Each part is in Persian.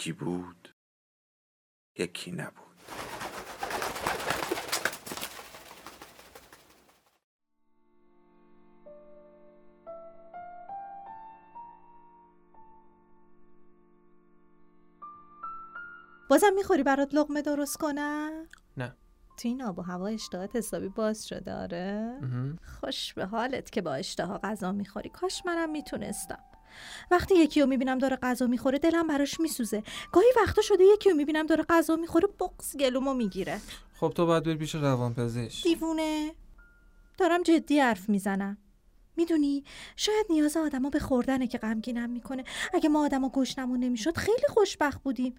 یکی بود یکی نبود. بازم می‌خوری برات لقمه درست کنم؟ نه. تو این آب و هوا اشتهات حسابی باز شده آره؟ خوش به حالت که با اشتها غذا می‌خوری. کاش منم می‌تونستم. وقتی یکی رو می‌بینم داره غذا می‌خوره دلم براش میسوزه. گاهی وقتا شده یکی رو می‌بینم داره غذا می‌خوره بغز گلومو می‌گیره. خب تو باید بری پیش روانپزشک. دیوونه. دارم جدی حرف می‌زنم. می‌دونی شاید نیاز آدما به خوردنه که غمگینم می‌کنه. اگه ما آدما گشنمون نمی‌شد خیلی خوشبخت بودیم.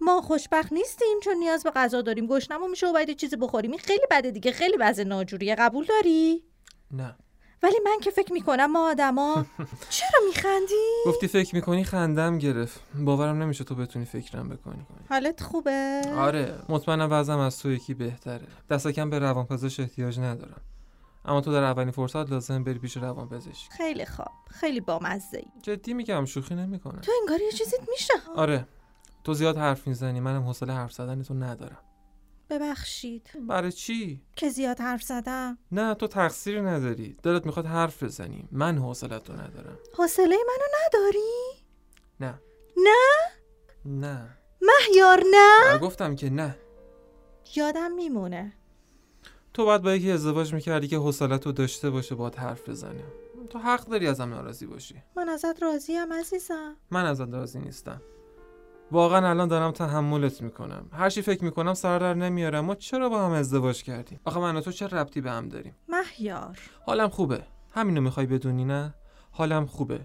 ما خوشبخت نیستیم چون نیاز به غذا داریم. گشنمون میشه و باید چیزی بخوریم. این خیلی بده دیگه. خیلی وضع ناجوریه. قبول داری؟ نه. ولی من که فکر می‌کنم ما آدما چرا میخندی؟ گفتی فکر می‌کنی خندم گرفت. باورم نمیشه تو بتونی فکرم بکنی. حالت خوبه؟ آره مطمئنم وضعم از تو یکی بهتره. دست کم به روانپزشک احتیاج ندارم. اما تو در اولین فرصت لازم بری پیش روانپزشک. خیلی خوب. خیلی بامزه ای جدی میگم شوخی نمی‌کنم تو انگار یه چیزیت میشه. آره. تو زیاد حرف می‌زنی. منم حوصله حرف زدن تو ندارم. ببخشید. برای چی؟ که زیاد حرف زدم. نه تو تقصیری نداری. دلت می‌خواد حرف بزنی من حوصلت رو ندارم. حوصله منو نداری؟ نه. نه؟ نه. مهیار نه؟ گفتم که نه. یادم میمونه. تو باید با یکی ازدواج می‌کردی که حوصلت رو داشته باشه باید حرف بزنه. تو حق داری ازم ناراضی باشی. من ازت راضیم عزیزم. من ازت راضی نیستم. واقعا الان دارم تحملت می‌کنم. هر چی فکر می‌کنم سر در نمیارم. ما چرا با هم ازدواج کردیم؟ آخه من و تو چه ربطی به هم داریم؟ مهیار. حالم خوبه. همینو می‌خوای بدونی نه؟ حالم خوبه.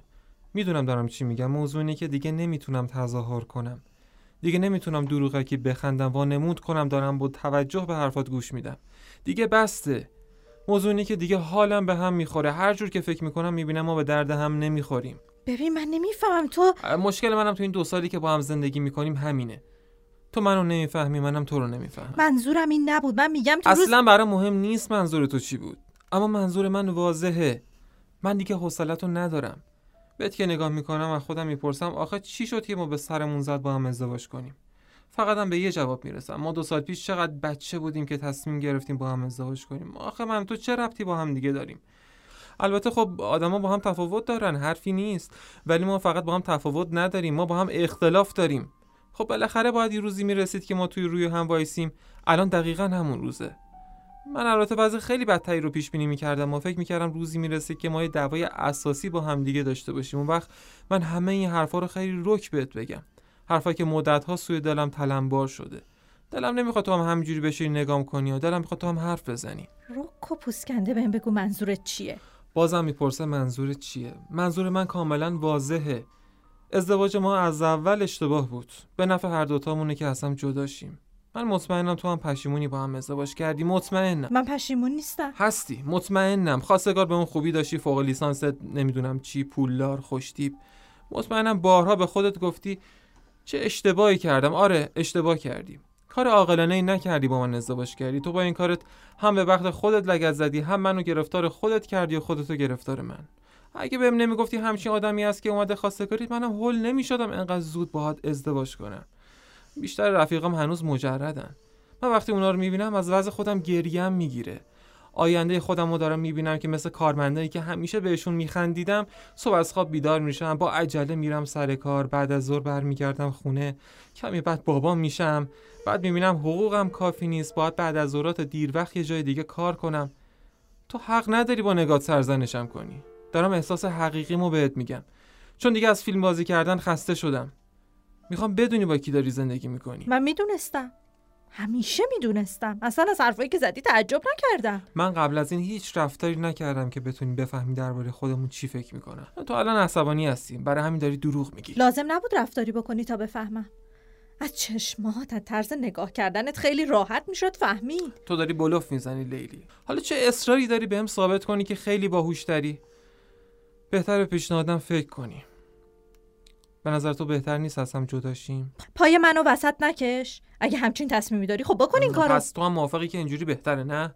می‌دونم دارم چی میگم. موضوع اینه که دیگه نمی‌تونم تظاهر کنم. دیگه نمی‌تونم دروغکی بخندم و نمود کنم دارم با توجه به حرفات گوش میدم. دیگه بسته. موضوع اینه که دیگه حالم به هم می‌خوره. هر جور که فکر می‌کنم می‌بینم ما به درد هم نمی‌خوریم. ببین من نمی‌فهمم. تو مشکل منم تو این دو سالی که با هم زندگی می‌کنیم همینه. تو منو نمی‌فهمی منم تو رو نمی‌فهمم. منظورم این نبود. من میگم تو اصلا روز... برای مهم نیست منظور تو چی بود. اما منظور من واضحه. من دیگه حوصلت رو ندارم. بهت که نگاه می‌کنم و خودم می‌پرسم آخه چی شد که ما به سرمون زد با هم ازدواج کنیم؟ فقط هم به یه جواب می‌رسم. ما دو سال پیش چقدر بچه بودیم که تصمیم گرفتیم با هم ازدواج کنیم؟ آخه من تو چه ربطی با هم دیگه داریم؟ البته خب آدما با هم تفاوت دارن حرفی نیست. ولی ما فقط با هم تفاوت نداریم ما با هم اختلاف داریم. خب بالاخره باید یه روزی می‌رسید که ما توی روی هم وایسیم. الان دقیقا همون روزه. من البته بعضی خیلی بدتری رو پیش بینی می‌کردم و فکر می‌کردم روزی می‌رسه که ما یه دعوای اساسی با هم دیگه داشته باشیم. اون وقت من همه این حرفا رو خیلی رک بهت بگم. حرفا که مدت ها سوی دلم تلمبار شده. دلم نمی‌خواد تو هم همینجوری بشی نگام کنی و دلم می‌خواد تو هم حرف بزنی. رک و پوسکنده بهم بگو منظورت چیه؟ بازم می‌پرسه منظور چیه؟ منظور من کاملا واضحه. ازدواج ما از اول اشتباه بود. به نفع هر دوتامونه که اصلا جداشیم. من مطمئنم تو هم پشیمونی با هم ازدواج کردی. مطمئنم. من پشیمون نیستم. هستی. مطمئنم. خواستگار به اون خوبی داشتی. فوق لیسانس نمی‌دونم چی پولدار خوشتیب مطمئنم بارها به خودت گفتی چه اشتباهی کردم. آره اشتباه کردیم. کار عاقلانه ای نکردی با من ازدواج کردی. تو با این کارت هم به وقت خودت لگت زدی هم منو گرفتار خودت کردی و خودتو گرفتار من. اگه بهم نمی‌گفتی همچین آدمی است که اومده خواستگاری منم هول نمی‌شدم انقدر زود باهات ازدواج کنم. بیشتر رفیقام هنوز مجردن. من وقتی اونا رو می‌بینم از وضع خودم گریم می‌گیره. آینده خودم رو دارم می‌بینم که مثل کارمندایی که همیشه بهشون میخندیدم صبح از خواب بیدار میشم با عجله میرم سر کار بعد از ظهر برمیگردم خونه. کمی بعد بابام میشم بعد می‌بینم حقوقم کافی نیست باید بعد از ظهرات دیر وقت یه جای دیگه کار کنم. تو حق نداری با نگات سرزنشم کنی. دارم احساس حقیقیمو بهت میگم. چون دیگه از فیلم بازی کردن خسته شدم. می‌خوام بدونی با کی داری زندگی می‌کنی. من می‌دونستم. همیشه می‌دونستم. اصلا از حرفایی که زدی تعجب نکردم. من قبل از این هیچ رفتاری نکردم که بتونی بفهمی درباره خودمون چی فکر می‌کنم. تو الان عصبانی هستی برای همین داری دروغ میگی. لازم نبود رفتاری بکنی تا بفهمم. از چشمات از طرز نگاه کردنت خیلی راحت می‌شد فهمید. تو داری بلوف می‌زنی لیلی. حالا چه اصراری داری بهم ثابت کنی که خیلی باهوشتری بهتر به پیشنهادم فکر کنی. به نظر تو بهتر نیست از هم جداشیم پای منو وسط نکش. اگه همچین تصمیمی داری خب بکن این کارو. پس تو هم موافقی که اینجوری بهتره نه؟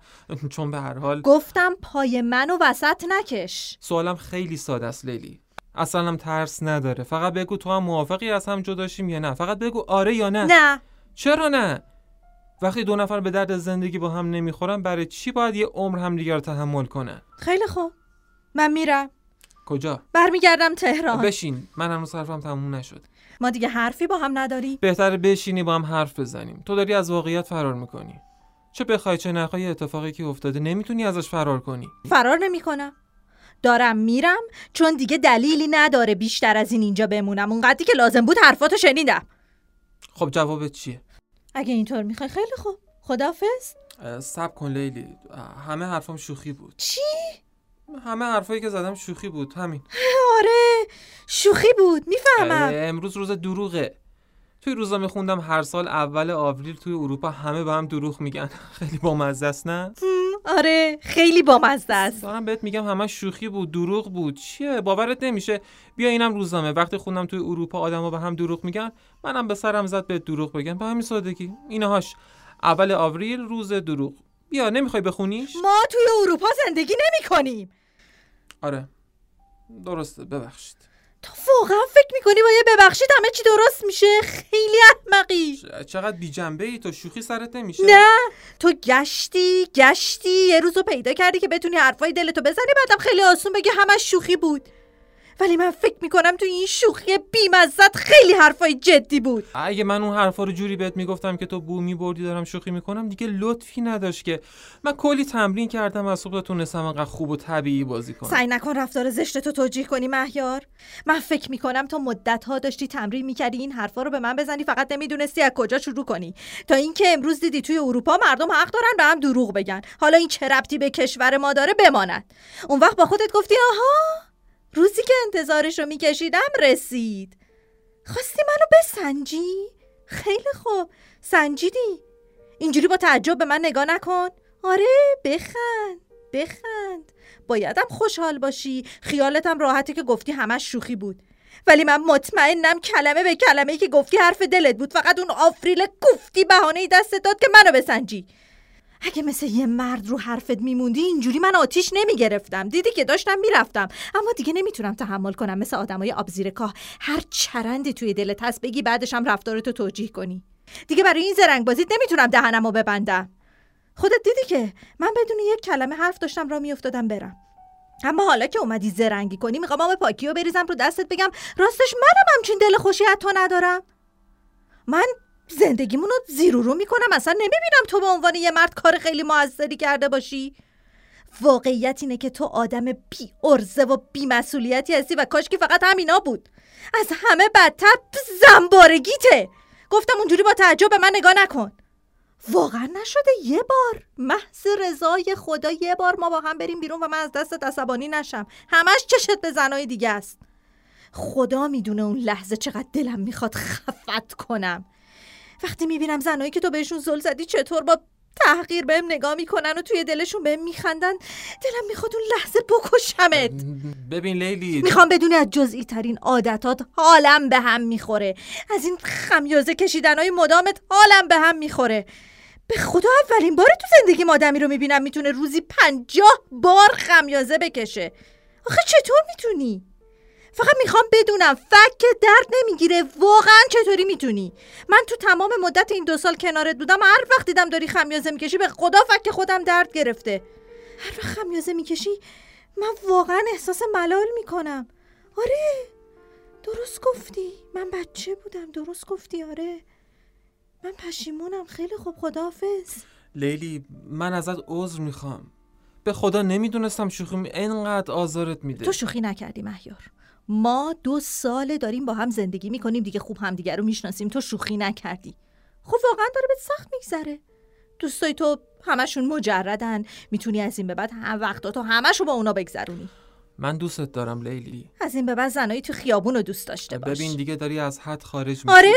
چون به هر حال گفتم پای منو وسط نکش. سوالم خیلی ساده است لیلی. اصلا هم ترس نداره. فقط بگو تو هم موافقی از هم جداشیم یا نه؟ فقط بگو آره یا نه. نه. چرا نه؟ وقتی دو نفر به درد زندگی با هم نمی‌خورن برای چی باید یه عمر همدیگه رو تحمل کنن؟ خیلی خوب. من میرم. کجا؟ برمیگردم تهران. بشین من هنوز حرفم تموم نشد. ما دیگه حرفی با هم نداری بهتره بشینی با هم حرف بزنیم. تو داری از واقعیت فرار می‌کنی. چه بخوای چه نخوای اتفاقی که افتاده نمی‌تونی ازش فرار کنی. فرار نمی‌کنم. دارم میرم چون دیگه دلیلی نداره بیشتر از این اینجا بمونم. اونقدری که لازم بود حرفاتو شنیدم. خب جوابت چیه؟ اگه اینطور می‌خوای خیلی خوب. خدافز اه، صبر کن لیلی. همه حرفام شوخی بود. چی؟ همه حرفایی که زدم شوخی بود همین. آره شوخی بود می‌فهمم. امروز روز دروغه. توی روزا میخوندم هر سال اول آوریل توی اروپا همه به هم دروغ میگن. خیلی بامزه است نه؟ آره خیلی بامزه است. دارم بهت میگم همه شوخی بود دروغ بود. چیه؟ باورت نمیشه. بیا اینم روزنامه وقتی خوندم توی اروپا آدما به هم دروغ میگن منم به سرم زد به دروغ بگم به همین سادگی. اینهاش اول آوریل روز دروغ. بیا نمی‌خوای بخونیش؟ ما توی اروپا زندگی نمی کنیم آره. درسته ببخشید. تو واقعا فکر می‌کنی با یه ببخشید همه چی درست میشه؟ خیلی احمقی. چقدر بی جنبه ای تو شوخی سرت نمیشه؟ نه. تو گشتی گشتی یه روزو پیدا کردی که بتونی حرفای دلتو بزنی بعدم خیلی آسون بگی همش شوخی بود. ولی من فکر می‌کنم تو این شوخی بیمزت خیلی حرفای جدی بود. اگه من اون حرفا رو جوری بهت می‌گفتم که تو بو میبردی دارم شوخی می‌کنم دیگه لطفی نداشت که. من کلی تمرین کردم از صبح تونستم انقدر خوب و طبیعی بازی کنم. سعی نکن رفتار زشت تو توجیه کنی مهیار. من فکر می‌کنم تو مدت ها داشتی تمرین می‌کردی این حرفا رو به من بزنی فقط نمی‌دونستی از کجا شروع کنی. تا اینکه امروز دیدی توی اروپا مردم حق دارن به هم دروغ بگن. حالا این چه ربطی به کشور ما داره بماند. اون وقت با خودت گفتی آها! روزی که انتظارش رو میکشیدم رسید. خواستی منو بسنجی؟ خیلی خوب. سنجیدی؟ اینجوری با تعجب به من نگاه نکن. آره بخند بخند. بایدم خوشحال باشی. خیالتم راحته که گفتی همش شوخی بود. ولی من مطمئنم کلمه به کلمه که گفتی حرف دلت بود. فقط اون آفریل گفتی بهانه دستت داد که منو بسنجی. اگه مثل یه مرد رو حرفت میموندی اینجوری من آتیش نمی‌گرفتم. دیدی که داشتم می‌رفتم. اما دیگه نمی‌تونم تحمل کنم مثل آدمای آب زیر کاه. هر چرندی توی دلت هست بگی بعدش هم رفتارتو توجیه کنی. دیگه برای این زرنگ بازیت نمی‌تونم دهنمو ببندم. خودت دیدی که من بدون یک کلمه حرف داشتم را میافتادم برم. اما حالا که اومدی زرنگی کنی می‌خوام آب پاکی رو بریزم رو دستت بگم راستش منم همچین دل خوشی تو ندارم. من زندگیمونو زیر و رو می‌کنم. اصلا نمی‌بینم تو به عنوان یه مرد کار خیلی موثری کرده باشی. واقعیت اینه که تو آدم بی ارزه و بی مسئولیتی هستی و کاش که فقط همینا بود. از همه بدتر زنبارگیته. گفتم اونجوری با تعجب به من نگاه نکن. واقعا نشده یه بار. محض رضای خدا یه بار ما با هم بریم بیرون و من از دست عصبانی نشم. همش چشت به زنای دیگه است. خدا می‌دونه اون لحظه چقدر دلم می‌خواد خفت کنم. وقتی می‌بینم زنایی که تو بهشون زل زدی چطور با تحقیر بهم نگاه می‌کنن و توی دلشون بهم میخندن دلم می‌خواد اون لحظه بکشمت. ببین لیلی. می‌خوام بدونی از جزئی ترین عادتات حالم به هم می‌خوره. از این خمیازه کشیدن های مدامت حالم به هم می‌خوره. به خدا اولین بار تو زندگی آدمی رو می‌بینم می‌تونه روزی پنجاه بار خمیازه بکشه. آخه چطور می‌تونی؟ فقط می‌خوام بدونم فک درد نمی‌گیره. واقعا چطوری می‌تونی؟ من تو تمام مدت این دو سال کنارت بودم هر وقت دیدم داری خمیازه می‌کشی به خدا فک خودم درد گرفته. هر وقت خمیازه می‌کشی من واقعا احساس ملال می‌کنم. آره درست گفتی. من بچه بودم درست گفتی آره. من پشیمونم. خیلی خوب خداحافظ. لیلی من ازت عذر می‌خوام. به خدا نمی‌دونستم شوخی انقدر آزارت میده. تو شوخی نکردی مهیار. ما دو ساله داریم با هم زندگی می‌کنیم دیگه خوب همدیگه رو می‌شناسیم. تو شوخی نکردی. خب واقعا داره بهت سخت میگذره. دوستای تو همشون مجردن. می‌تونی از این به بعد هم وقتا تو همشو با اونا بگذرونی. من دوستت دارم لیلی. از این به بعد زنایی تو خیابون رو دوست داشته باش. ببین دیگه داری از حد خارج میشی. آره؟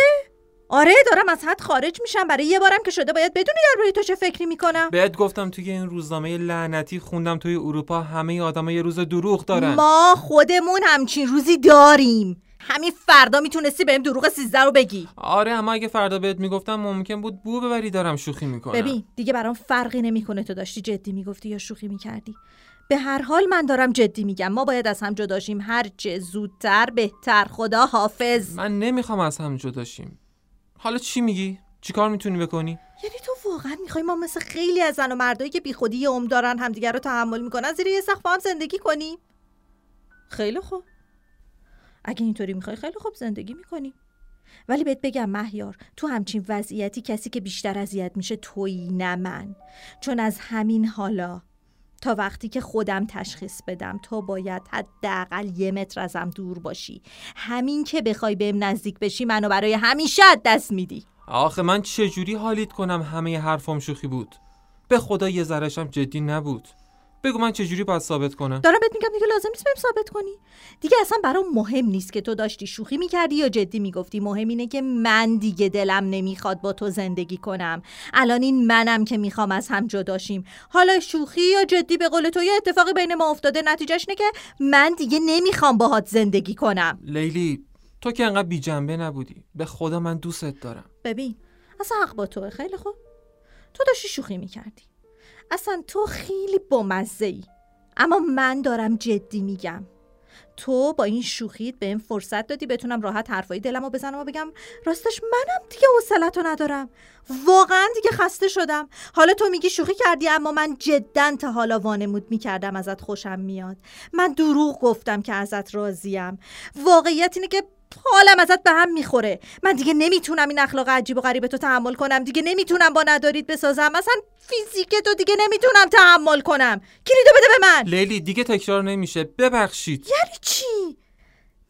آره دارم از حد خارج میشم. برای یه بارم که شده باید بدونی درباره تو چه فکری می‌کنم. بهت گفتم توی این روزنامه لعنتی خوندم. توی اروپا همه آدما یه روز دروغ دارن. ما خودمون همچین روزی داریم. همین فردا می‌تونستی بهم دروغ سیزده رو بگی. آره اما اگه فردا بهت می‌گفتم ممکن بود بو ببری دارم شوخی می‌کنم. ببین دیگه برام فرقی نمی‌کنه تو داشتی جدی می‌گفتی یا شوخی می‌کردی. به هر حال من دارم جدی میگم. ما باید از هم جدا شیم. هر چه زودتر بهتر. خدا حافظ. من نمی‌خوام از هم جدا شیم. حالا چی میگی؟ چیکار می‌تونی بکنی؟ یعنی تو واقعا می‌خوای ما مثل خیلی از زن و مردایی که بیخودی عمر دارن همدیگه رو تحمل می‌کنن زیر یه سقف هم زندگی کنیم؟ خیلی خوب. اگه اینطوری می‌خوای خیلی خوب زندگی می‌کنیم ولی بهت بگم مهیار تو همچین وضعیتی کسی که بیشتر اذیت میشه تویی نه من. چون از همین حالا تا وقتی که خودم تشخیص بدم تو باید حداقل یه متر ازم دور باشی. همین که بخوای بهم نزدیک بشی منو برای همیشه دست میدی. آخه من چجوری حالیت کنم همه حرفام شوخی بود؟ به خدا یه ذرهشم جدی نبود. بگو من چجوری باید ثابت کنم؟ دارم بهت میگم دیگه لازم نیست بهم ثابت کنی. دیگه اصلا برام مهم نیست که تو داشتی شوخی می‌کردی یا جدی می‌گفتی. مهم اینه که من دیگه دلم نمی‌خواد با تو زندگی کنم. الان این منم که می‌خوام از هم جداشیم حالا شوخی یا جدی به قول تو یه اتفاقی بین ما افتاده نتیجهش اینه که من دیگه نمی‌خوام باهات زندگی کنم. لیلی تو که انقدر بی جنبه نبودی. به خدا من دوستت دارم. ببین اصلا حق با توه. خیلی خوب. تو داشتی شوخی می‌کردی. اصلا تو خیلی بامزه ای اما من دارم جدی میگم. تو با این شوخیت بهم فرصت دادی بتونم راحت حرفای دلم رو بزنم و بگم راستش منم دیگه حوصلت رو ندارم. واقعا دیگه خسته شدم. حالا تو میگی شوخی کردی اما من جدا تا حالا وانمود می‌کردم ازت خوشم میاد. من دروغ گفتم که ازت راضیم. واقعیت اینه که حالم ازت به هم می‌خوره. من دیگه نمی‌تونم این اخلاق عجیب و غریب تو تحمل کنم. دیگه نمی‌تونم با ندارید بسازم. مثلا فیزیک تو دیگه نمی‌تونم تحمل کنم. کلیدو بده به من. لیلی دیگه تکرار نمیشه. ببخشید. یعنی چی؟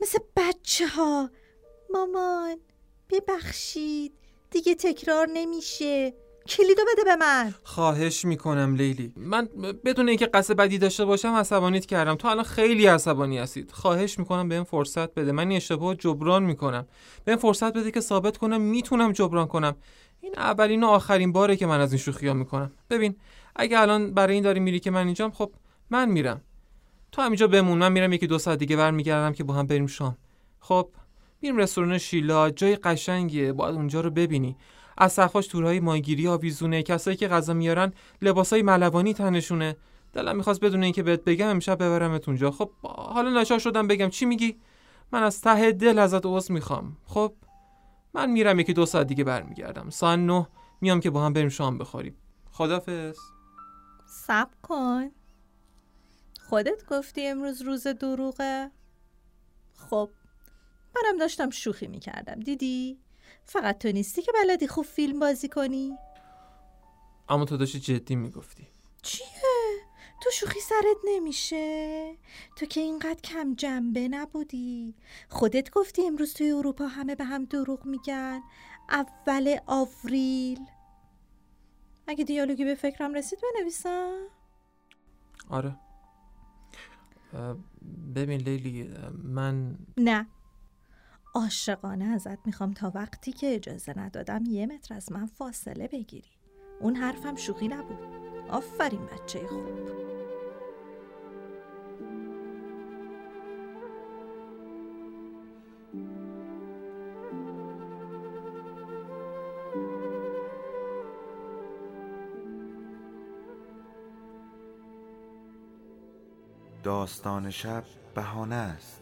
مثل بچه ها مامان ببخشید. دیگه تکرار نمیشه. کلیدو بده به من. خواهش می‌کنم لیلی. من بدون اینکه قصد بدی داشته باشم عصبانیت کردم. تو الان خیلی عصبانی هستید. خواهش می‌کنم بهم فرصت بده. من این اشتباه جبران می‌کنم. بهم فرصت بده که ثابت کنم می‌تونم جبران کنم. این اولین و آخرین باره که من از این شوخی می‌کنم. ببین اگه الان برای این داری میری که من اینجام خب من میرم. تو همینجا بمون. من میرم یکی دو ساعت دیگه برمیگردم که با هم بریم شام. خب میریم رستوران شیلا. جای قشنگیه. باید اونجا رو ببینی. از سقفاش تورهای ماهیگیری آویزونه. کسایی که غذا میارن لباسای ملوانی تنشونه. دلم می‌خواست بدون اینکه بهت بگم امشب ببرمت اونجا. خب حالا نشا شدم بگم چی میگی؟ من از ته دل ازت عذر می‌خوام. خب من میرم یکی دو ساعت دیگه برمیگردم. ساعت نه میام که با هم بریم شام بخوریم. خدافظ. سب کن. خودت گفتی امروز روز دروغه. خب منم داشتم شوخی می‌کردم. دیدی؟ فقط تو نیستی که بلدی خوب فیلم بازی کنی؟ اما تو داشتی جدی می‌گفتی. چیه؟ تو شوخی سرت نمیشه؟ تو که اینقدر کم جنبه نبودی؟ خودت گفتی امروز توی اروپا همه به هم دروغ میگن. اول آوریل. اگه دیالوگی به فکرم رسید بنویسم. آره. ببین لیلی من نه. عاشقانه ازت می‌خوام تا وقتی که اجازه ندادم یه متر از من فاصله بگیری. اون حرفم شوخی نبود. آفرین بچه خوب. داستان شب بهانه است.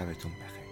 شبتون بخیر.